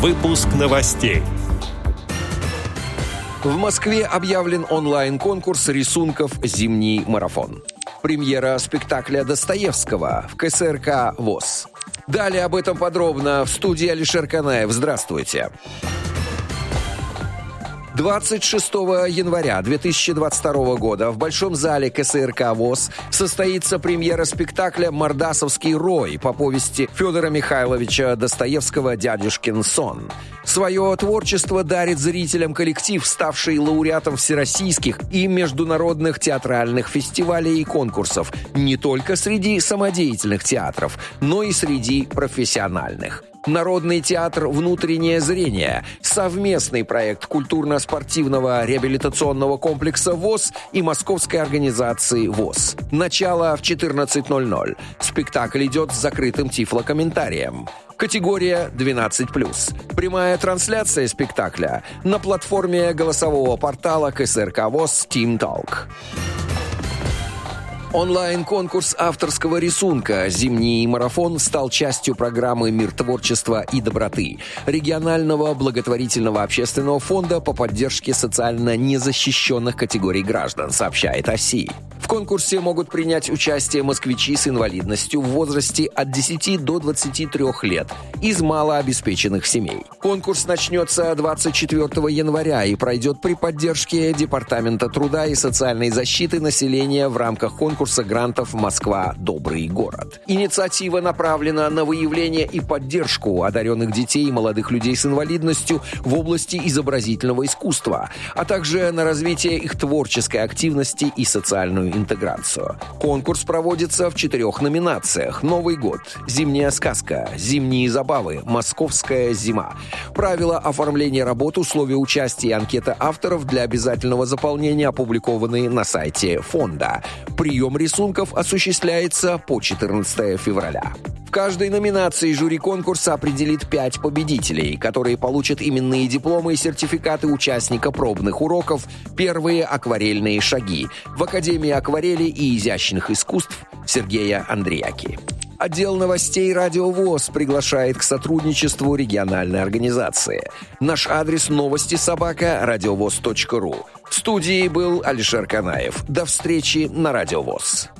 Выпуск новостей. В Москве объявлен онлайн-конкурс рисунков «Зимний марафон». Премьера спектакля Достоевского в КСРК ВОЗ. Далее об этом подробно в студии Алишер Канаев. Здравствуйте. Здравствуйте. 26 января 2022 года в Большом зале КСРК ВОЗ состоится премьера спектакля «Мордасовский рой» по повести Федора Михайловича Достоевского «Дядюшкин сон». Свое творчество дарит зрителям коллектив, ставший лауреатом всероссийских и международных театральных фестивалей и конкурсов не только среди самодеятельных театров, но и среди профессиональных. Народный театр «Внутреннее зрение» – совместный проект культурно-спортивного реабилитационного комплекса ВОЗ и московской организации ВОЗ. Начало в 14.00. Спектакль идет с закрытым тифлокомментарием. Категория 12+. Прямая трансляция спектакля на платформе голосового портала КСРК ВОЗ Team Talk. Онлайн-конкурс авторского рисунка «Зимний марафон» стал частью программы «Мир творчества и доброты» регионального благотворительного общественного фонда по поддержке социально незащищенных категорий граждан, сообщает ОСИ конкурсе могут принять участие москвичи с инвалидностью в возрасте от 10 до 23 лет из малообеспеченных семей. Конкурс начнется 24 января и пройдет при поддержке Департамента труда и социальной защиты населения в рамках конкурса грантов «Москва. Добрый город». Инициатива направлена на выявление и поддержку одаренных детей и молодых людей с инвалидностью в области изобразительного искусства, а также на развитие их творческой активности и социальную интеграцию. Конкурс проводится в четырех номинациях. Новый год, зимняя сказка, зимние забавы, московская зима. Правила оформления работ, условия участия и анкета авторов для обязательного заполнения опубликованы на сайте фонда. Прием рисунков осуществляется по 14 февраля. В каждой номинации жюри конкурса определит пять победителей, которые получат именные дипломы и сертификаты участника пробных уроков «Первые акварельные шаги» в Академии акварели и изящных искусств Сергея Андреяки. Отдел новостей «Радио ВОЗ» приглашает к сотрудничеству региональной организации. Наш адрес новости собака радиовоз.ру. В студии был Алишер Канаев. До встречи на «Радио ВОЗ».